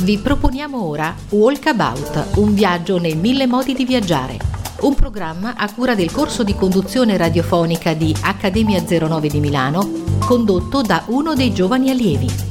Vi proponiamo ora Walkabout, un viaggio nei mille modi di viaggiare. Un programma a cura del corso di conduzione radiofonica di Accademia 09 di Milano, condotto da uno dei giovani allievi.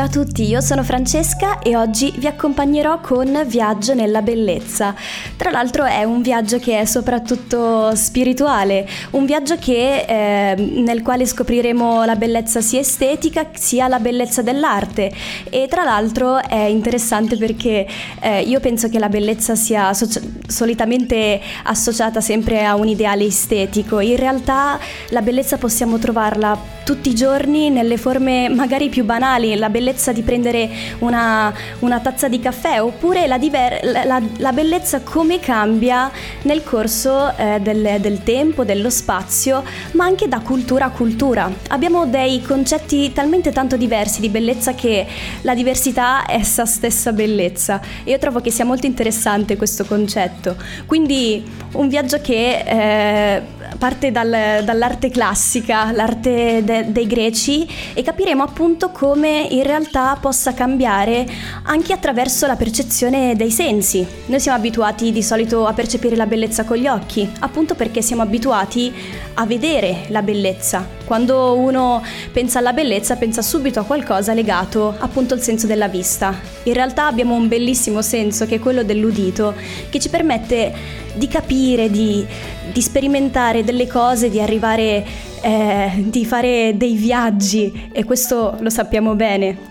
Ciao a tutti, io sono Francesca e oggi vi accompagnerò con Viaggio nella bellezza. Tra l'altro è un viaggio che è soprattutto spirituale, un viaggio che, eh, nel quale scopriremo la bellezza sia estetica sia la bellezza dell'arte e tra l'altro è interessante perché eh, io penso che la bellezza sia socia- solitamente associata sempre a un ideale estetico, in realtà la bellezza possiamo trovarla tutti i giorni nelle forme magari più banali, la bellezza di prendere una, una tazza di caffè oppure la, diver- la, la, bellezza come cambia nel corso eh, del, del tempo, dello spazio, ma anche da cultura a cultura. Abbiamo dei concetti talmente tanto diversi di bellezza che la diversità è essa stessa bellezza. Io trovo che sia molto interessante questo concetto. Quindi un viaggio che eh, parte dal, dall'arte classica, l'arte de, dei greci e capiremo appunto come in realtà possa cambiare anche attraverso la percezione dei sensi. Noi siamo abituati di solito a percepire la bellezza con gli occhi, appunto perché siamo abituati a vedere la bellezza. Quando uno pensa alla bellezza pensa subito a qualcosa legato appunto al senso della vista. In realtà abbiamo un bellissimo senso che è quello dell'udito che ci permette di capire, di, di sperimentare delle cose, di arrivare, eh, di fare dei viaggi e questo lo sappiamo bene.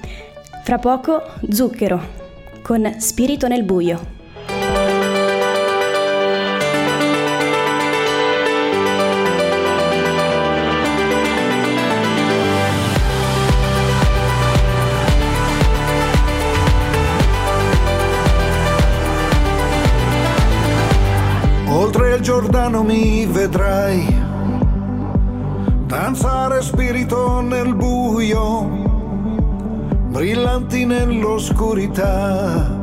Fra poco zucchero con spirito nel buio. Giordano mi vedrai. Danzare spirito nel buio, brillanti nell'oscurità,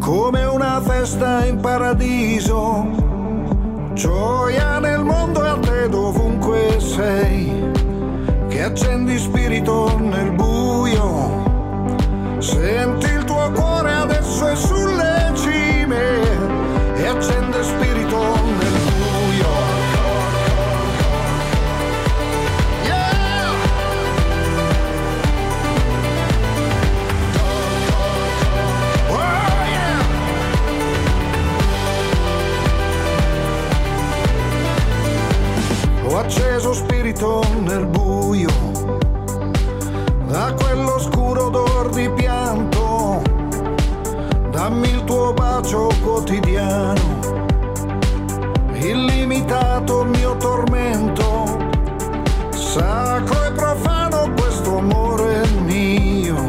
come una festa in paradiso, gioia nel mondo e a te dovunque sei, che accendi spirito nel buio, senti il tuo cuore adesso è sulle cime e accende spirito acceso spirito nel buio, da quell'oscuro odor di pianto dammi il tuo bacio quotidiano, illimitato il mio tormento, sacro e profano questo amore mio,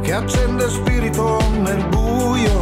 che accende spirito nel buio,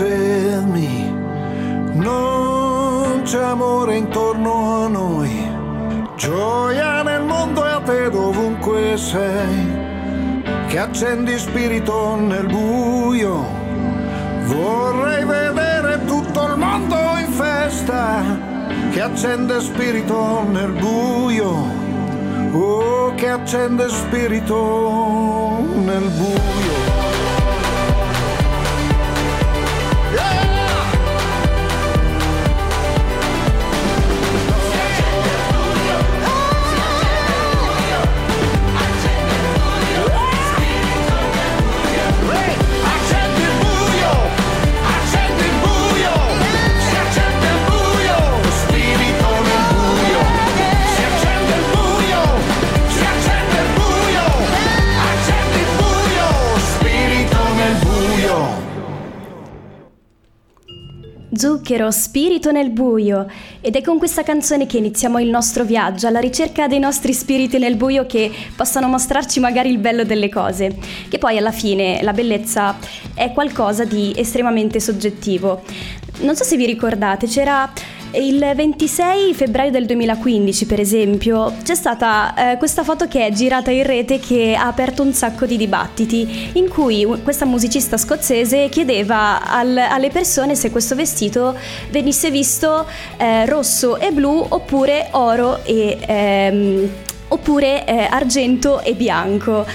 me. Non c'è amore intorno a noi. Gioia nel mondo e a te dovunque sei, che accendi spirito nel buio. Vorrei vedere tutto il mondo in festa, che accende spirito nel buio. Oh, che accende spirito nel buio. Zucchero, spirito nel buio. Ed è con questa canzone che iniziamo il nostro viaggio alla ricerca dei nostri spiriti nel buio che possano mostrarci magari il bello delle cose. Che poi alla fine la bellezza è qualcosa di estremamente soggettivo. Non so se vi ricordate, c'era il 26 febbraio del 2015, per esempio, c'è stata eh, questa foto che è girata in rete che ha aperto un sacco di dibattiti, in cui questa musicista scozzese chiedeva al, alle persone se questo vestito venisse visto eh, rosso e blu oppure oro e... Ehm, oppure eh, argento e bianco.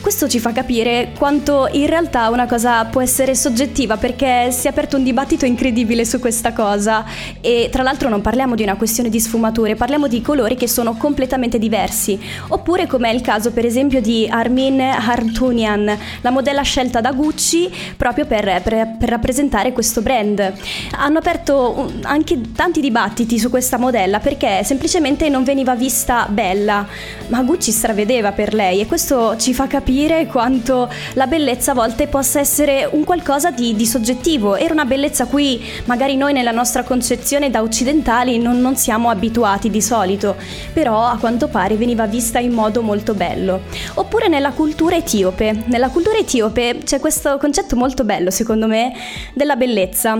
Questo ci fa capire quanto in realtà una cosa può essere soggettiva perché si è aperto un dibattito incredibile su questa cosa e tra l'altro non parliamo di una questione di sfumature, parliamo di colori che sono completamente diversi. Oppure come è il caso per esempio di Armin Hartunian, la modella scelta da Gucci proprio per, per, per rappresentare questo brand. Hanno aperto anche tanti dibattiti su questa modella perché semplicemente non veniva vista bella ma Gucci stravedeva per lei e questo ci fa capire quanto la bellezza a volte possa essere un qualcosa di, di soggettivo. Era una bellezza a cui magari noi nella nostra concezione da occidentali non, non siamo abituati di solito, però a quanto pare veniva vista in modo molto bello. Oppure nella cultura etiope. Nella cultura etiope c'è questo concetto molto bello, secondo me, della bellezza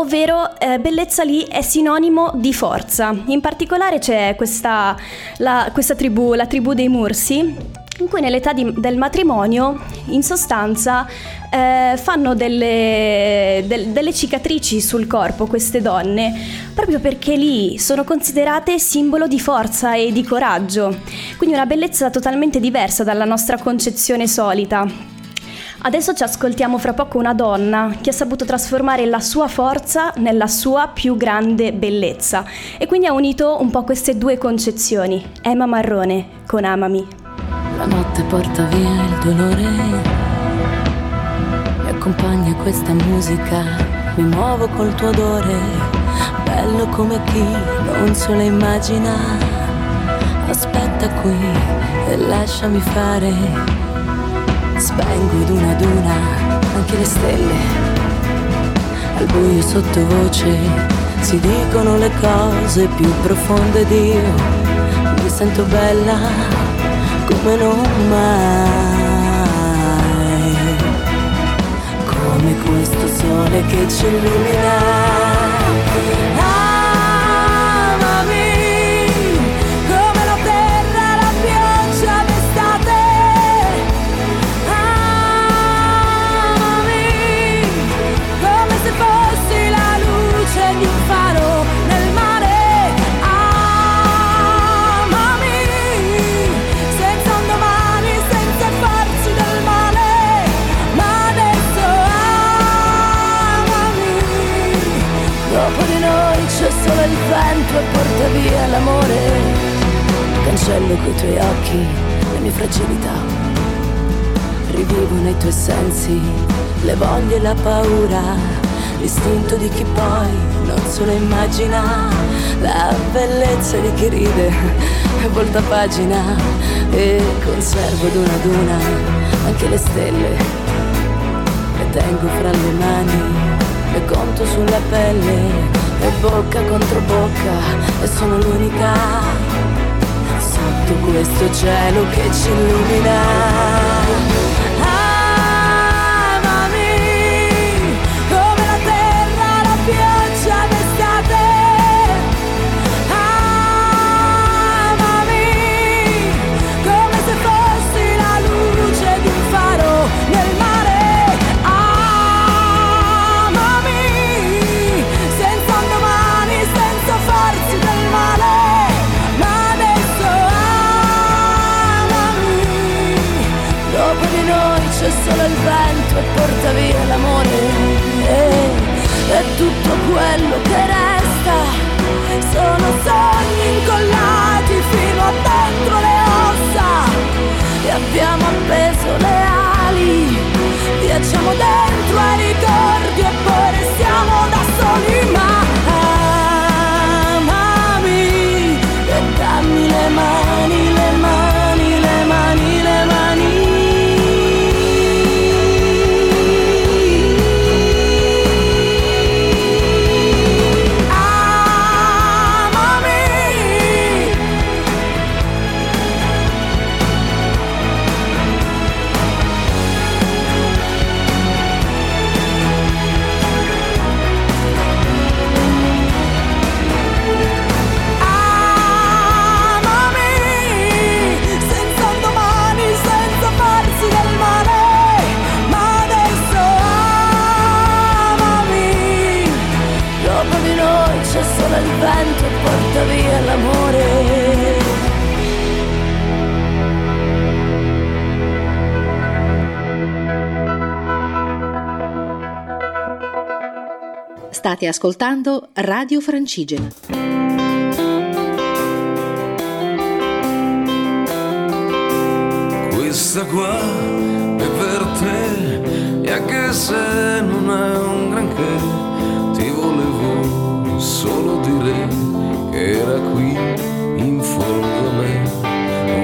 ovvero eh, bellezza lì è sinonimo di forza. In particolare c'è questa, la, questa tribù, la tribù dei Mursi, in cui nell'età di, del matrimonio, in sostanza, eh, fanno delle, del, delle cicatrici sul corpo queste donne, proprio perché lì sono considerate simbolo di forza e di coraggio, quindi una bellezza totalmente diversa dalla nostra concezione solita. Adesso ci ascoltiamo fra poco una donna che ha saputo trasformare la sua forza nella sua più grande bellezza e quindi ha unito un po' queste due concezioni. Emma Marrone con Amami. La notte porta via il dolore, accompagna questa musica, mi muovo col tuo odore, bello come chi non se lo immagina. Aspetta qui e lasciami fare Spengo ad una ad una anche le stelle. Al buio sottovoce si dicono le cose più profonde di io. Mi sento bella come non mai. Come questo sole che ci illumina. E porta via l'amore. Cancello coi tuoi occhi le mie fragilità. Rivivo nei tuoi sensi le voglie e la paura. L'istinto di chi poi non se lo immagina. La bellezza di chi ride e volta pagina. E conservo ad una ad una anche le stelle. Le tengo fra le mani, le conto sulla pelle e bocca contro bocca e sono l'unica sotto questo cielo che ci illumina. State ascoltando Radio Francigena. Questa qua è per te e anche se non è un granché ti volevo solo dire che era qui in fondo a me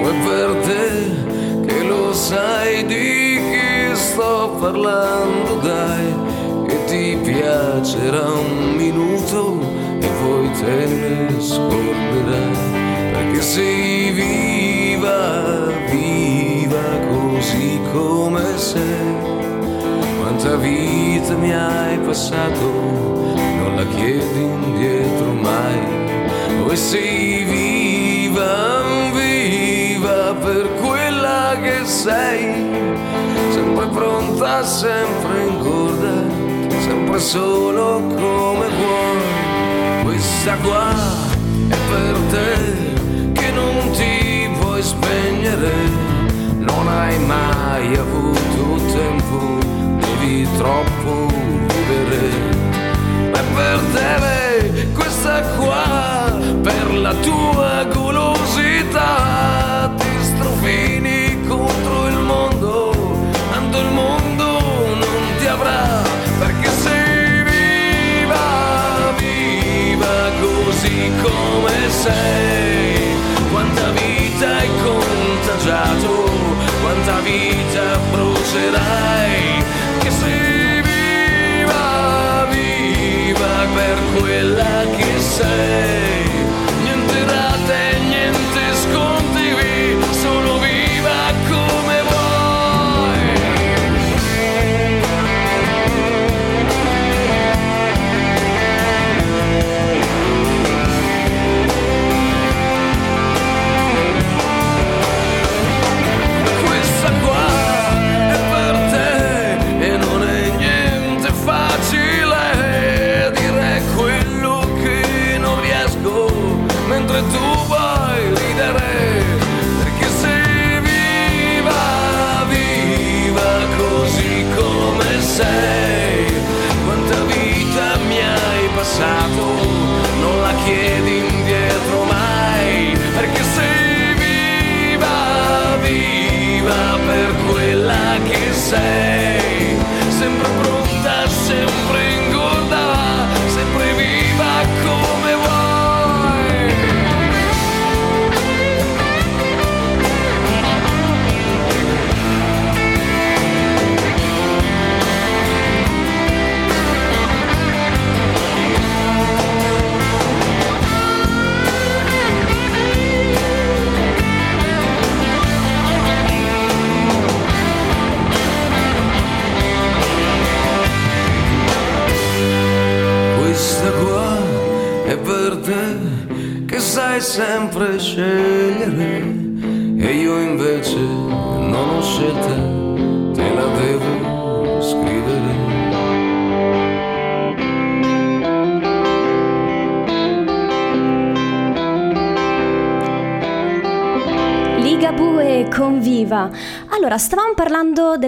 o è per te che lo sai di chi sto parlando dai piacerà un minuto e poi te ne scorderai perché sei viva, viva così come sei. Quanta vita mi hai passato, non la chiedi indietro mai. O sei viva, viva per quella che sei, sempre pronta, sempre ingorda sempre solo come vuoi. Questa qua è per te che non ti puoi spegnere, non hai mai avuto tempo, devi troppo vivere. Ma per te questa qua, per la tua golosità, sei. Quanta vita hai contagiato, quanta vita brucerai. Che sei viva, viva per quella che sei.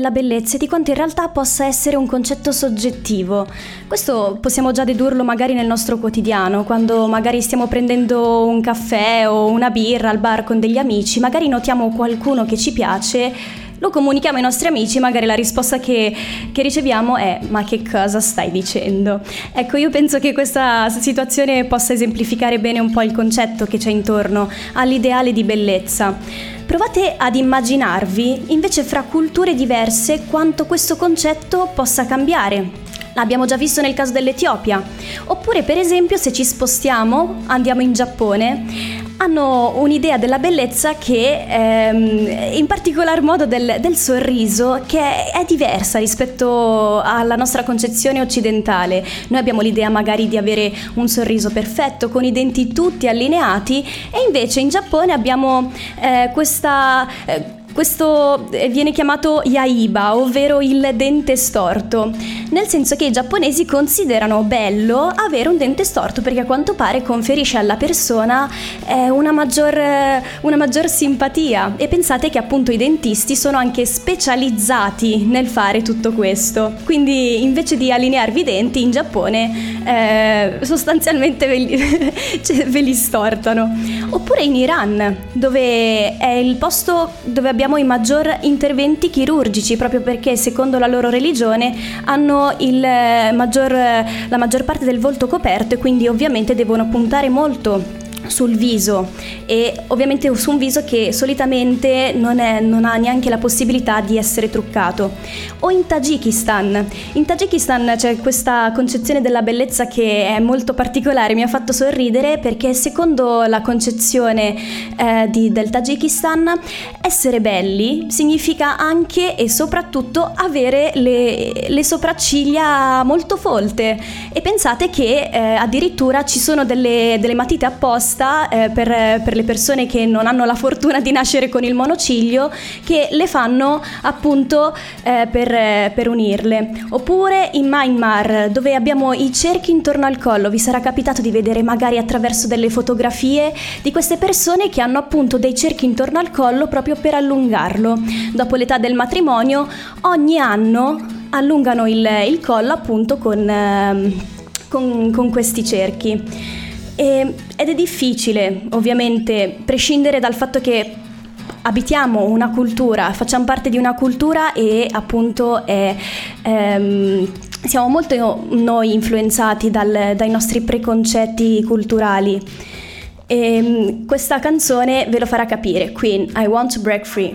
Della bellezza e di quanto in realtà possa essere un concetto soggettivo. Questo possiamo già dedurlo magari nel nostro quotidiano, quando magari stiamo prendendo un caffè o una birra al bar con degli amici, magari notiamo qualcuno che ci piace lo comunichiamo ai nostri amici, magari la risposta che, che, riceviamo è ma che cosa stai dicendo? Ecco, io penso che questa situazione possa esemplificare bene un po' il concetto che c'è intorno all'ideale di bellezza. Provate ad immaginarvi invece fra culture diverse quanto questo concetto possa cambiare. L'abbiamo già visto nel caso dell'Etiopia. Oppure, per esempio, se ci spostiamo, andiamo in Giappone, hanno un'idea della bellezza che, ehm, in particolar modo del, del, sorriso, che è diversa rispetto alla nostra concezione occidentale. Noi abbiamo l'idea magari di avere un sorriso perfetto, con i denti tutti allineati, e invece in Giappone abbiamo eh, questa... Eh, Questo eh, viene chiamato yaiba, ovvero il dente storto, nel senso che i giapponesi considerano bello avere un dente storto perché a quanto pare conferisce alla persona eh, una, maggior, una maggior simpatia e pensate che appunto i dentisti sono anche specializzati nel fare tutto questo. Quindi invece di allinearvi i denti in Giappone eh, sostanzialmente ve li, cioè, ve li stortano. Oppure in Iran, dove è il posto dove abbiamo abbiamo i maggior interventi chirurgici, proprio perché secondo la loro religione hanno maggior, la maggior parte del volto coperto e quindi ovviamente devono puntare molto sul viso e ovviamente su un viso che solitamente non, è, non, ha neanche la possibilità di essere truccato. O in Tagikistan. In Tagikistan c'è questa concezione della bellezza che è molto particolare, mi ha fatto sorridere perché secondo la concezione eh, di, del Tagikistan essere belli significa anche e soprattutto avere le, le sopracciglia molto folte e pensate che eh, addirittura ci sono delle, delle matite apposta apposta eh, per, per, le persone che non hanno la fortuna di nascere con il monociglio che le fanno appunto eh, per, per unirle. Oppure in Myanmar dove abbiamo i cerchi intorno al collo, vi sarà capitato di vedere magari attraverso delle fotografie di queste persone che hanno appunto dei cerchi intorno al collo proprio per allungarlo. Dopo l'età del matrimonio ogni anno allungano il, il collo appunto con, eh, con, con questi cerchi. E, ed è difficile, ovviamente, prescindere dal fatto che abitiamo una cultura, facciamo parte di una cultura e appunto è, ehm, siamo molto noi influenzati dal, dai nostri preconcetti culturali. E, ehm, questa canzone ve lo farà capire, Queen, I Want to Break Free.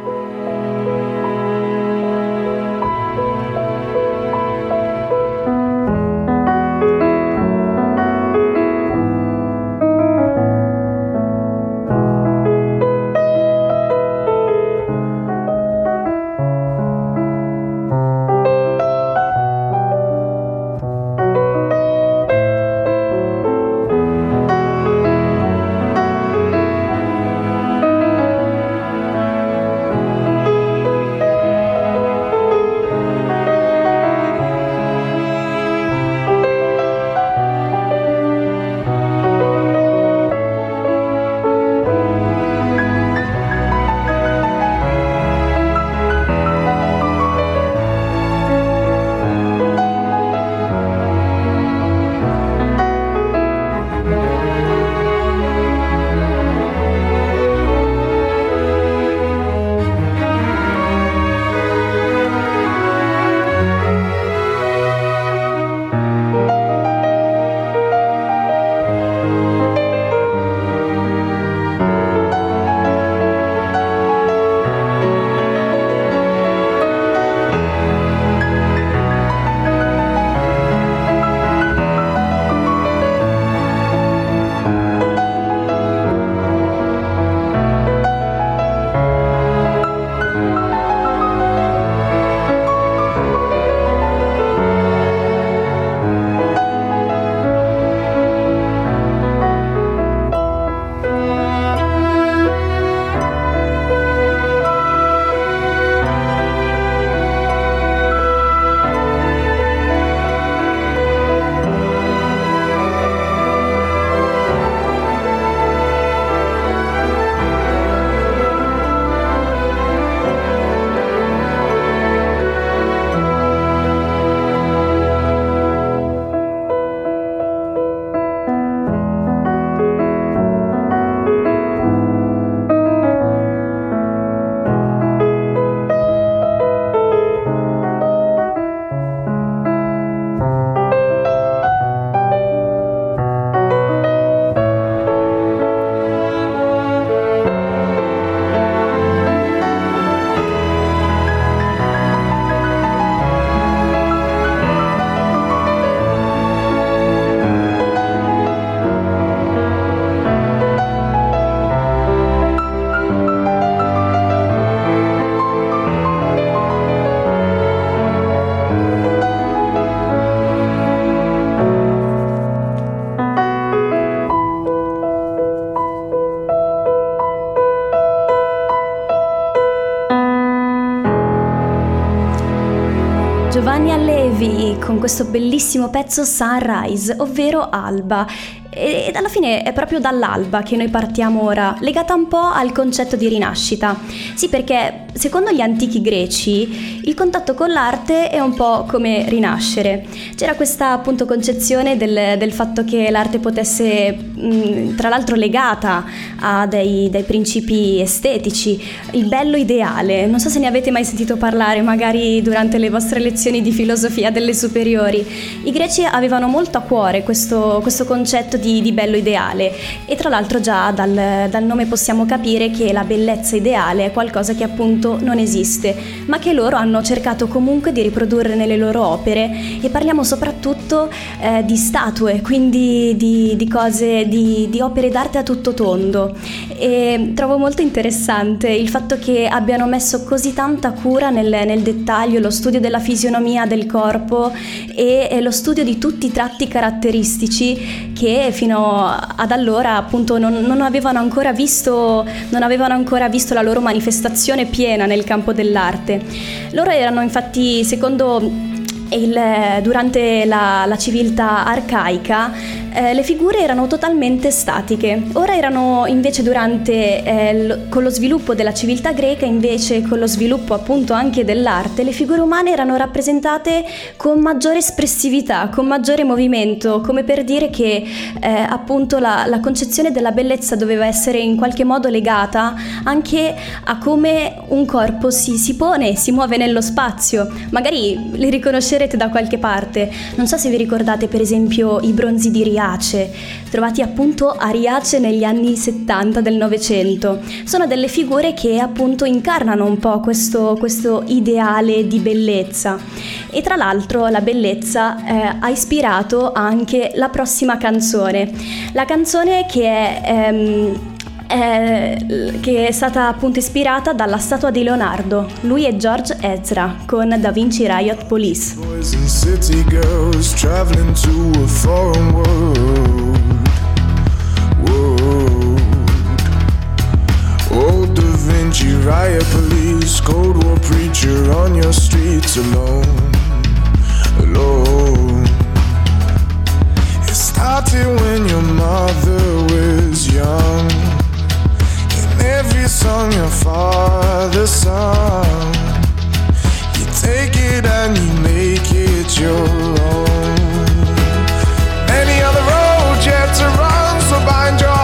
Questo bellissimo pezzo Sunrise, ovvero Alba. Ed alla fine è proprio dall'alba che noi partiamo ora, legata un po' al concetto di rinascita. Sì, perché secondo gli antichi greci il contatto con l'arte è un po' come rinascere. C'era questa appunto concezione del, del fatto che l'arte potesse, mh, tra l'altro legata a dei, dei principi estetici, il bello ideale. Non so se ne avete mai sentito parlare, magari durante le vostre lezioni di filosofia delle superiori. I greci avevano molto a cuore questo, questo concetto di, di, bello ideale e tra l'altro già dal, dal nome possiamo capire che la bellezza ideale è qualcosa che appunto non esiste, ma che loro hanno cercato comunque di riprodurre nelle loro opere e parliamo soprattutto eh, di statue, quindi di, di cose, di, di opere d'arte a tutto tondo. E trovo molto interessante il fatto che abbiano messo così tanta cura nel, nel dettaglio, lo studio della fisionomia del corpo e, e lo studio di tutti i tratti caratteristici che fino ad allora appunto non, non, avevano ancora visto, non avevano ancora visto la loro manifestazione piena nel campo dell'arte. Loro erano infatti, secondo il, durante la, la civiltà arcaica, eh, le figure erano totalmente statiche. Ora erano invece durante, eh, lo, con lo sviluppo della civiltà greca, invece con lo sviluppo appunto anche dell'arte, le figure umane erano rappresentate con maggiore espressività, con maggiore movimento, come per dire che eh, appunto la, la concezione della bellezza doveva essere in qualche modo legata anche a come un corpo si, si pone, si muove nello spazio. Magari li riconoscerete da qualche parte. Non so se vi ricordate per esempio i bronzi di Ria Ariace, trovati appunto a Riace negli anni 70 del Novecento. Sono delle figure che appunto incarnano un po' questo, questo ideale di bellezza. E tra l'altro la bellezza eh, ha ispirato anche la prossima canzone. La canzone che è... Ehm, eh, che è stata appunto ispirata dalla statua di Leonardo, lui è George Ezra con Da Vinci Riot Police. Old Da Vinci Riot Police, Cold War preacher on your streets alone, alone. It started when your mother was young. Every song your father sung. You take it and you make it your own. Many other roads yet to run, so bind your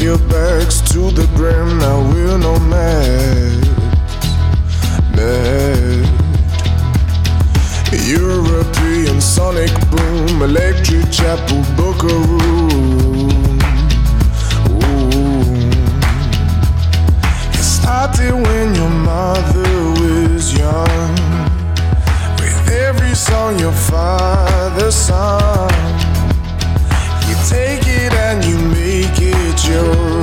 your bags to the brim. Now we're nomads. Mad. European sonic boom, electric chapel, book a room. It started when your mother was young. With every song your father sung you take it and you your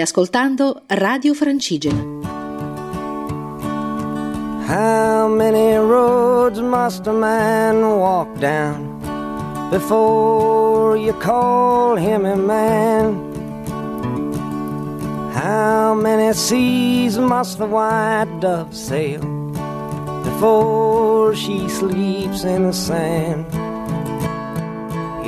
State ascoltando Radio Francigena. How many roads must a man walk down before you call him a man? How many seas must the white dove sail before she sleeps in the sand?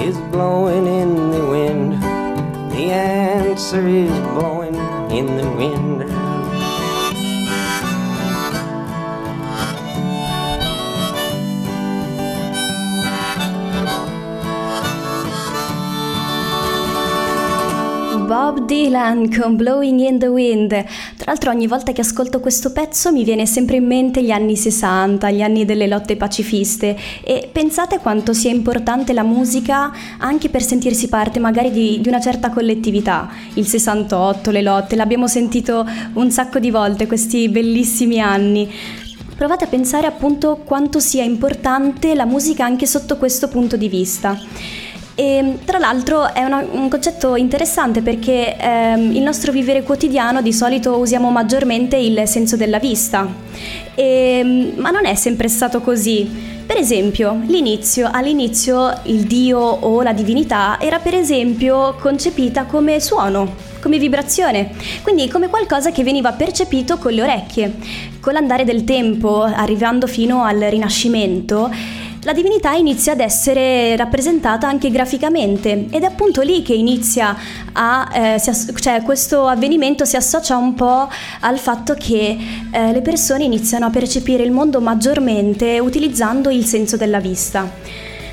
is blowing in the wind. The answer is blowing in the wind. Bob Dylan con Blowing in the Wind. Tra l'altro ogni volta che ascolto questo pezzo mi viene sempre in mente gli anni 60, gli anni delle lotte pacifiste e pensate quanto sia importante la musica anche per sentirsi parte magari di, di una certa collettività. Il 68, le lotte, l'abbiamo sentito un sacco di volte questi bellissimi anni provate a pensare appunto quanto sia importante la musica anche sotto questo punto di vista. E, tra l'altro è una, un concetto interessante perché ehm, il nostro vivere quotidiano di solito usiamo maggiormente il senso della vista, e, ma non è sempre stato così. Per esempio, l'inizio, all'inizio il Dio o la divinità era per esempio concepita come suono, come vibrazione, quindi come qualcosa che veniva percepito con le orecchie. Con l'andare del tempo, arrivando fino al Rinascimento, la divinità inizia ad essere rappresentata anche graficamente ed è appunto lì che inizia a, eh, ass- cioè questo avvenimento si associa un po' al fatto che eh, le persone iniziano a percepire il mondo maggiormente utilizzando il senso della vista.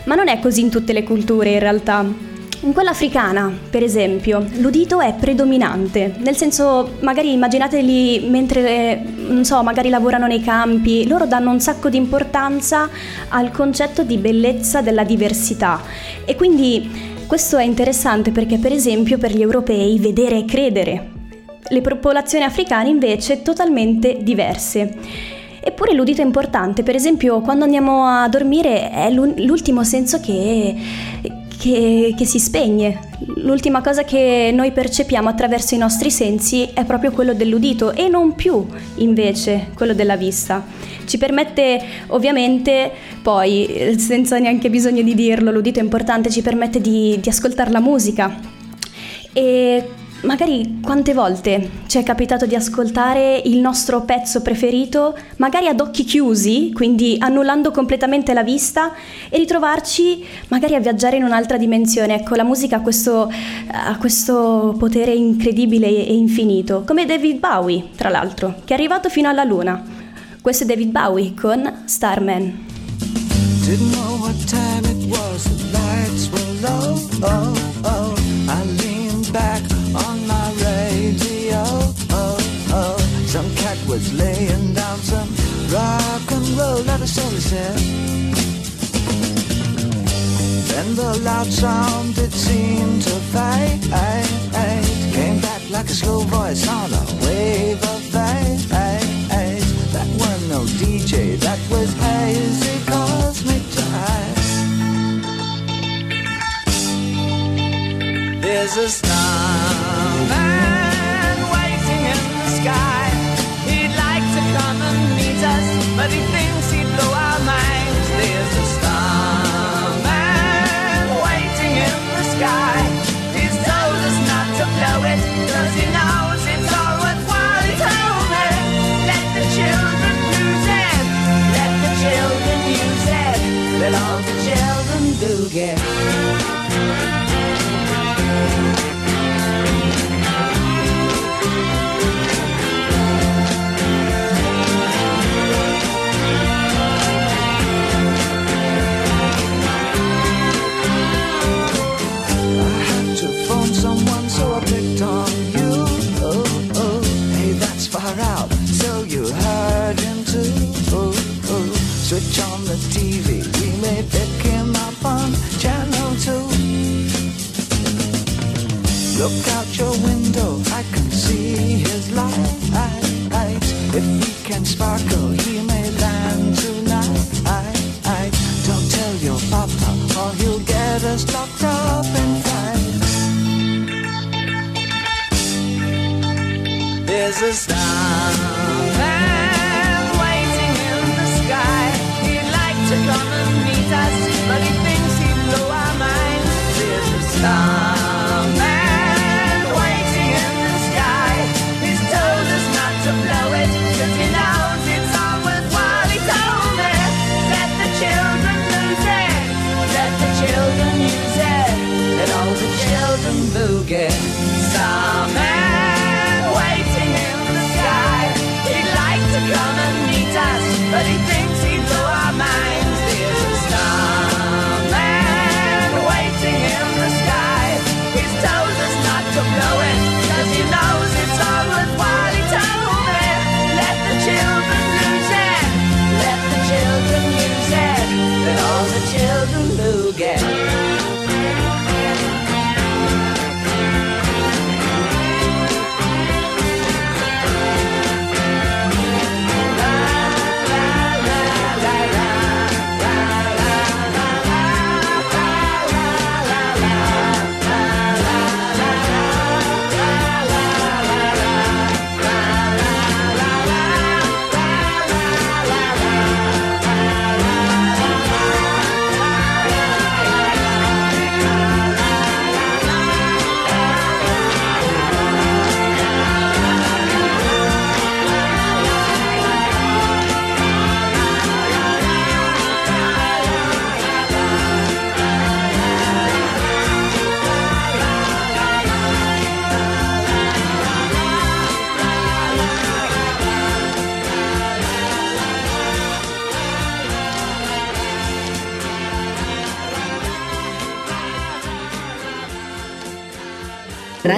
Ma non è così in tutte le culture in realtà. In quella africana, per esempio, l'udito è predominante, nel senso, magari immaginateli mentre, non so, magari lavorano nei campi, loro danno un sacco di importanza al concetto di bellezza della diversità e quindi questo è interessante perché, per esempio, per gli europei vedere e credere. Le popolazioni africane invece totalmente diverse. Eppure l'udito è importante, per esempio quando andiamo a dormire è l'ultimo senso che, che, che, si spegne. L'ultima cosa che noi percepiamo attraverso i nostri sensi è proprio quello dell'udito e non più invece quello della vista. Ci permette ovviamente poi, senza neanche bisogno di dirlo, l'udito è importante, ci permette di, di ascoltare la musica. E Magari quante volte ci è capitato di ascoltare il nostro pezzo preferito, magari ad occhi chiusi, quindi annullando completamente la vista, e ritrovarci magari a viaggiare in un'altra dimensione. Ecco, la musica ha questo, ha questo potere incredibile e infinito, come David Bowie, tra l'altro, che è arrivato fino alla luna. Questo è David Bowie con Starman. Didn't know what time it was, the lights were low, oh, rock and roll, all he said. Then the loud sound it seemed to fade. Came back like a slow voice on a wave of fate. That was no DJ, that was hazy cosmic jive. There's a starman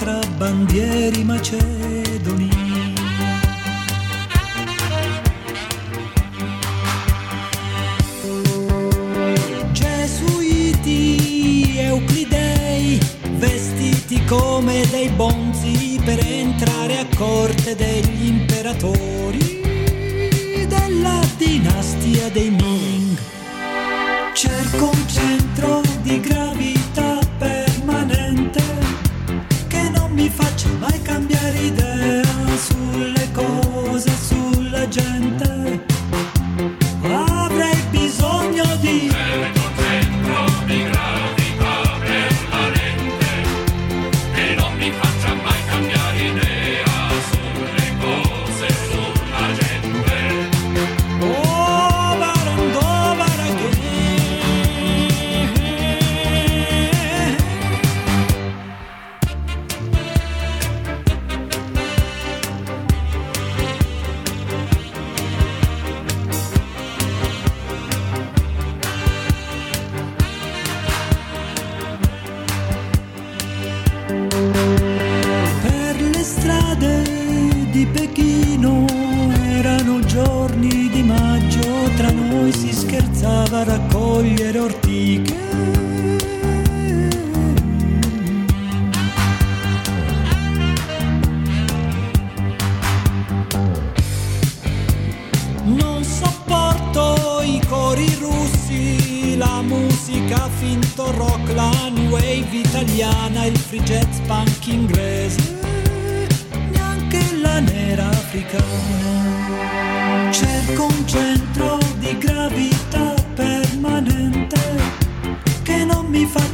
contrabbandieri macedoni. Gesuiti, euclidei, vestiti come dei bonzi per entrare a corte degli imperatori della dinastia dei Ming. Cerco un centro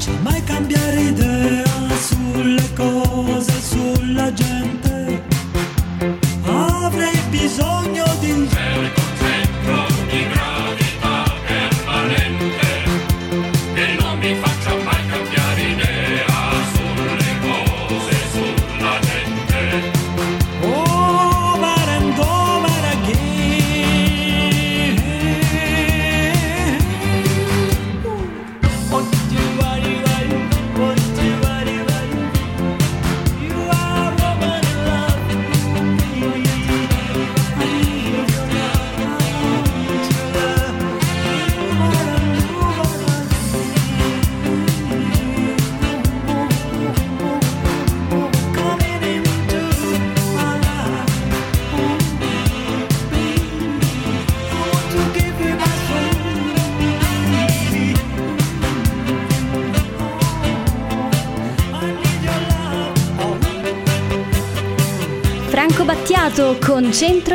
Jamaican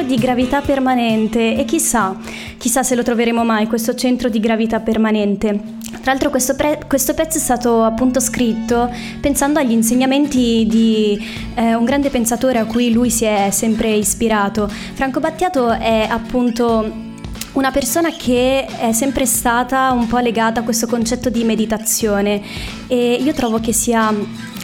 centro di gravità permanente e chissà, chissà se lo troveremo mai questo centro di gravità permanente. Tra l'altro questo, pre- questo pezzo è stato appunto scritto pensando agli insegnamenti di eh, un grande pensatore a cui lui si è sempre ispirato. Franco Battiato è appunto una persona che è sempre stata un po' legata a questo concetto di meditazione e io trovo che sia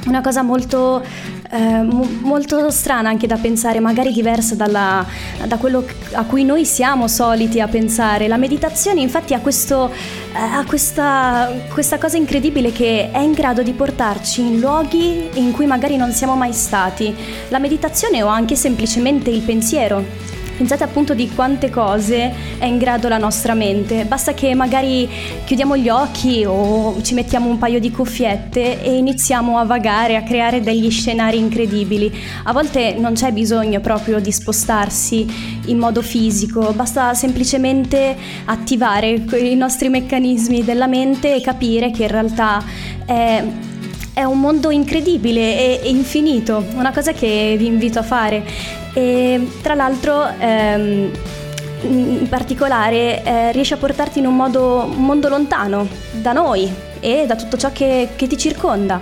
una cosa molto, eh, mo- molto strana anche da pensare, magari diversa dalla- da quello a cui noi siamo soliti a pensare. La meditazione infatti ha, questo, eh, ha questa, questa cosa incredibile che è in grado di portarci in luoghi in cui magari non siamo mai stati. La meditazione o anche semplicemente il pensiero. Pensate appunto di quante cose è in grado la nostra mente. Basta che magari chiudiamo gli occhi o ci mettiamo un paio di cuffiette e iniziamo a vagare, a creare degli scenari incredibili. A volte non c'è bisogno proprio di spostarsi in modo fisico, basta semplicemente attivare i nostri meccanismi della mente e capire che in realtà è è un mondo incredibile e infinito, una cosa che vi invito a fare. E tra l'altro ehm, in particolare eh, riesce a portarti in un, modo, un mondo lontano da noi e da tutto ciò che, che ti circonda.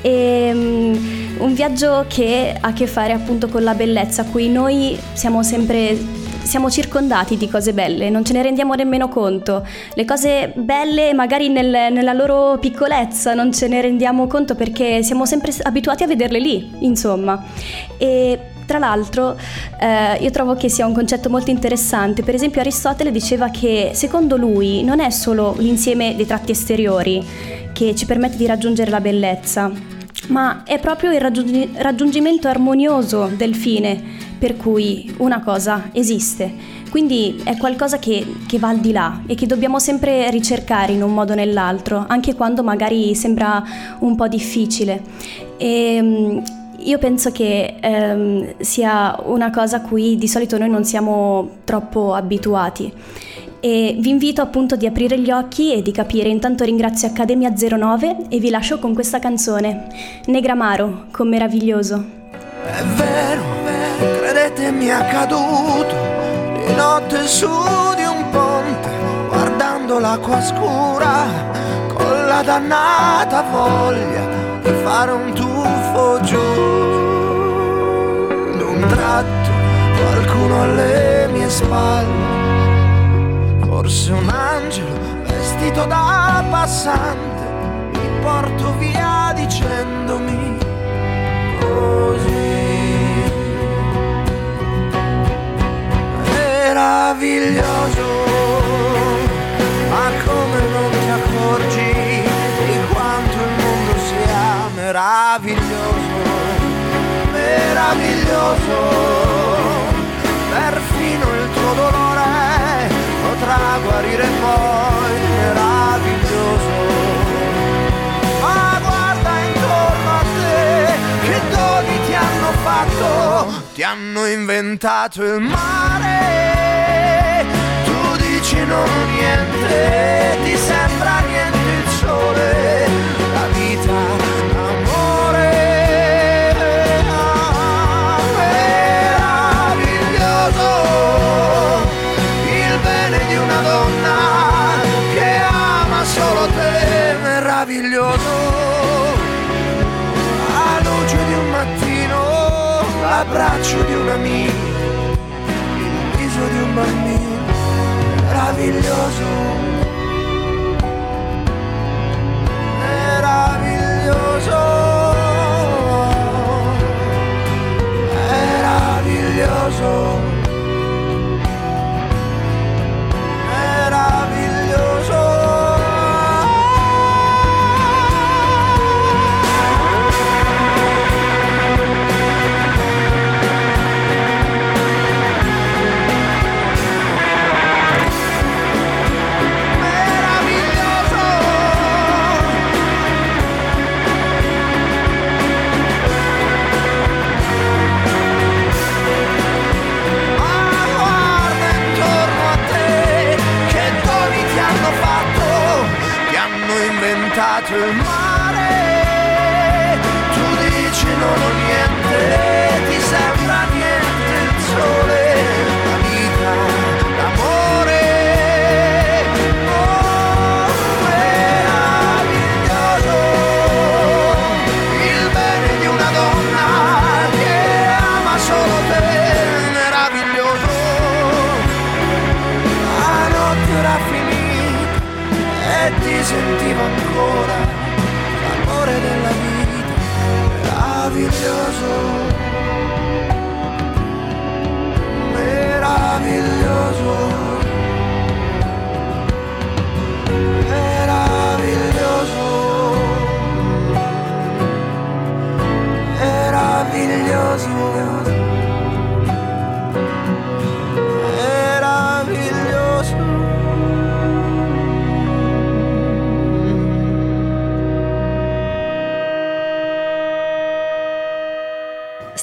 E, um, un viaggio che ha a che fare appunto con la bellezza, a cui noi siamo sempre siamo circondati di cose belle, non ce ne rendiamo nemmeno conto. Le cose belle magari nel- nella loro piccolezza non ce ne rendiamo conto perché siamo sempre abituati a vederle lì, insomma. E tra l'altro eh, io trovo che sia un concetto molto interessante. Per esempio Aristotele diceva che secondo lui non è solo l'insieme dei tratti esteriori che ci permette di raggiungere la bellezza, ma è proprio il raggiungi- raggiungimento armonioso del fine per cui una cosa esiste. Quindi è qualcosa che, che va al di là e che dobbiamo sempre ricercare in un modo o nell'altro, anche quando magari sembra un po' difficile. E, mm, io penso che ehm, sia una cosa a cui di solito noi non siamo troppo abituati. E vi invito appunto di aprire gli occhi e di capire. Intanto ringrazio Accademia 09 e vi lascio con questa canzone, Negramaro, con meraviglioso. È vero, credetemi accaduto di notte su di un ponte, guardando l'acqua scura, con la dannata voglia di fare un tuffo giù. D'un tratto qualcuno alle mie spalle, forse un angelo vestito da passante, mi porto via dicendomi così. Meraviglioso, ma come non ti accorgi di quanto il mondo sia meraviglioso, meraviglioso, perfino il tuo dolore guarire poi, meraviglioso. Ma guarda intorno a te, che doni ti hanno fatto? Ti hanno inventato il mare. Tu dici non niente, ti sembra niente l'abbraccio di un amico, il viso di un bambino, meraviglioso. Meraviglioso. Meraviglioso.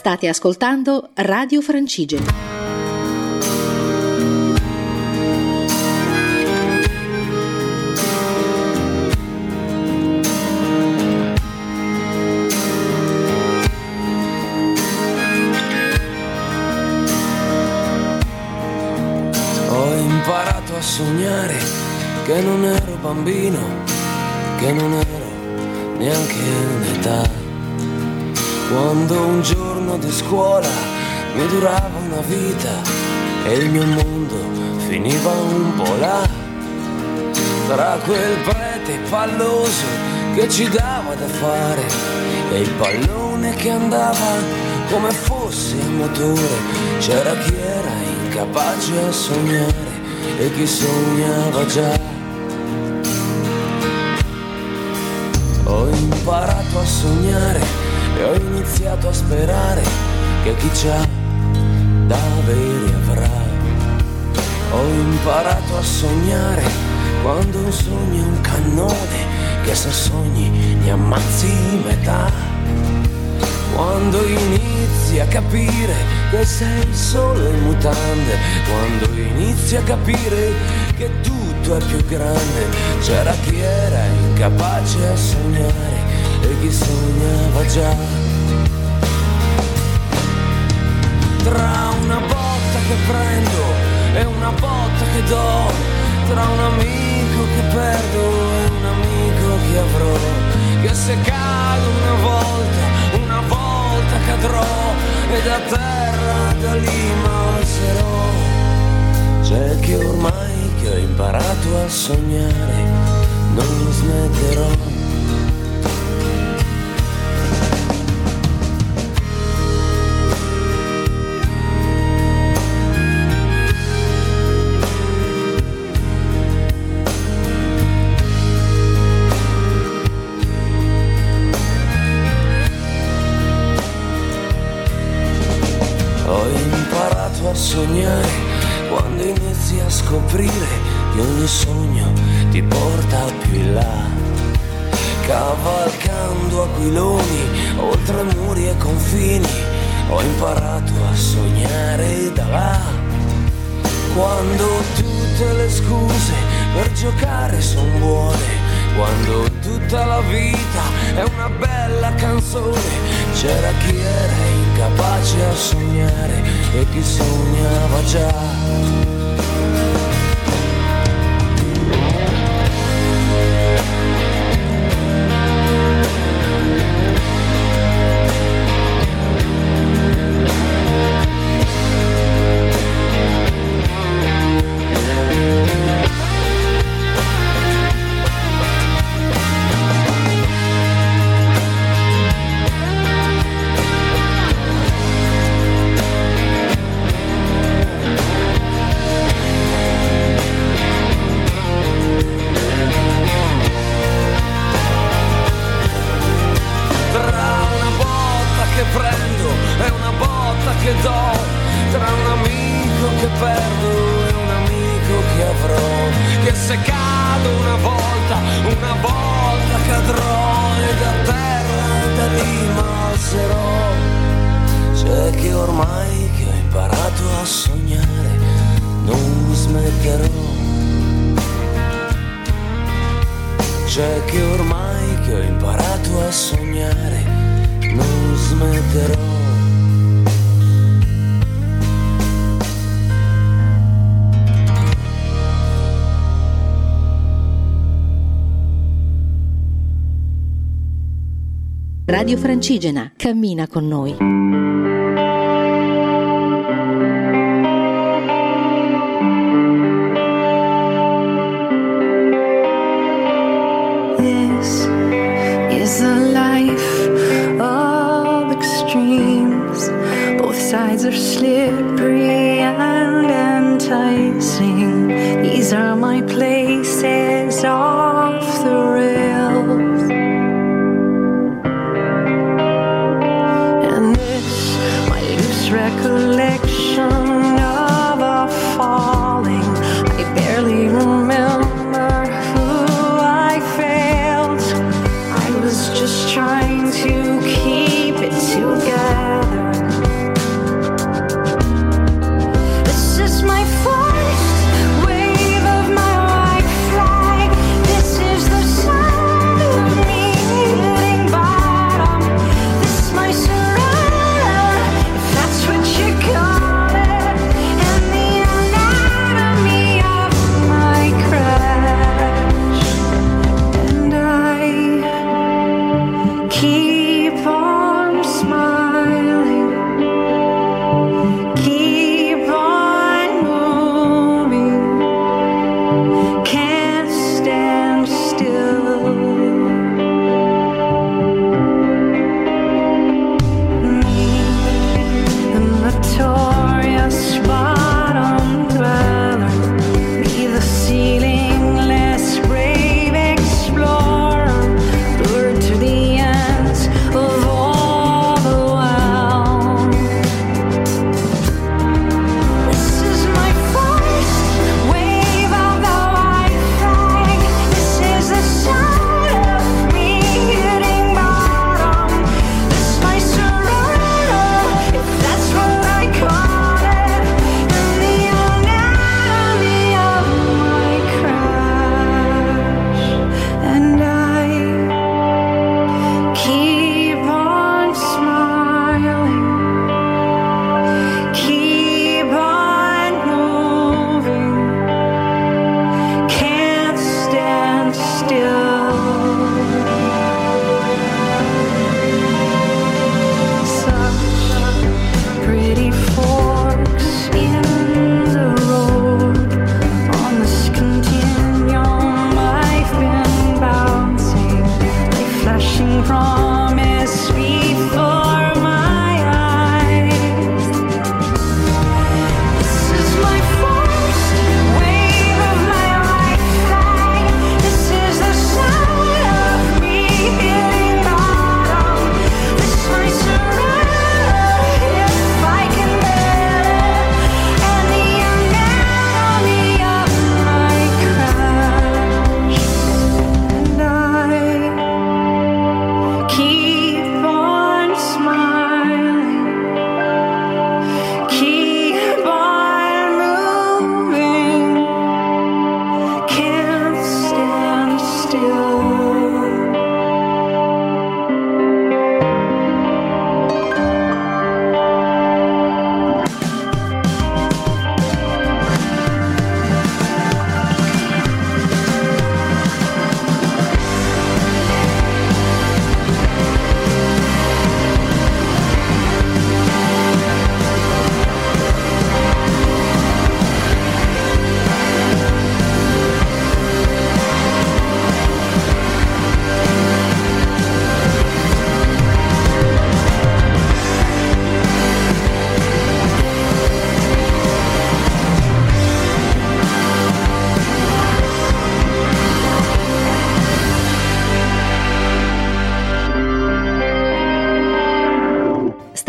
State ascoltando Radio a sognare che non ero bambino, che non ero neanche un'età. Quando un giorno di scuola mi durava una vita e il mio mondo finiva un po' là. Tra quel prete palloso che ci dava da fare e il pallone che andava come fosse a motore, c'era chi era incapace a sognare e chi sognava già. Ho imparato a sognare e ho iniziato a sperare che chi c'ha da avere avrà. Ho imparato a sognare quando un sogno è un cannone che se sogni ne ammazzi metà. Quando inizi a capire che sei solo in mutande, quando inizi a capire che tutto è più grande, c'era chi era incapace a sognare e chi sognava già. Tra una botta che prendo e una botta che do, tra un amico che perdo e un amico che avrò, che se cado una volta, una volta cadrò e da terra da lì m'alzerò. C'è che ormai che ho imparato a sognare, non smetterò. Imparato a sognare quando inizi a scoprire che ogni sogno ti porta più in là. Cavalcando aquiloni oltre muri e confini, ho imparato a sognare da là. Quando tutte le scuse per giocare son buone, quando tutta la vita è una bella canzone, c'era chi era incapace a sognare e chi sognava già. Radio Francigena, cammina con noi. This is a life of extremes. Both sides are slit.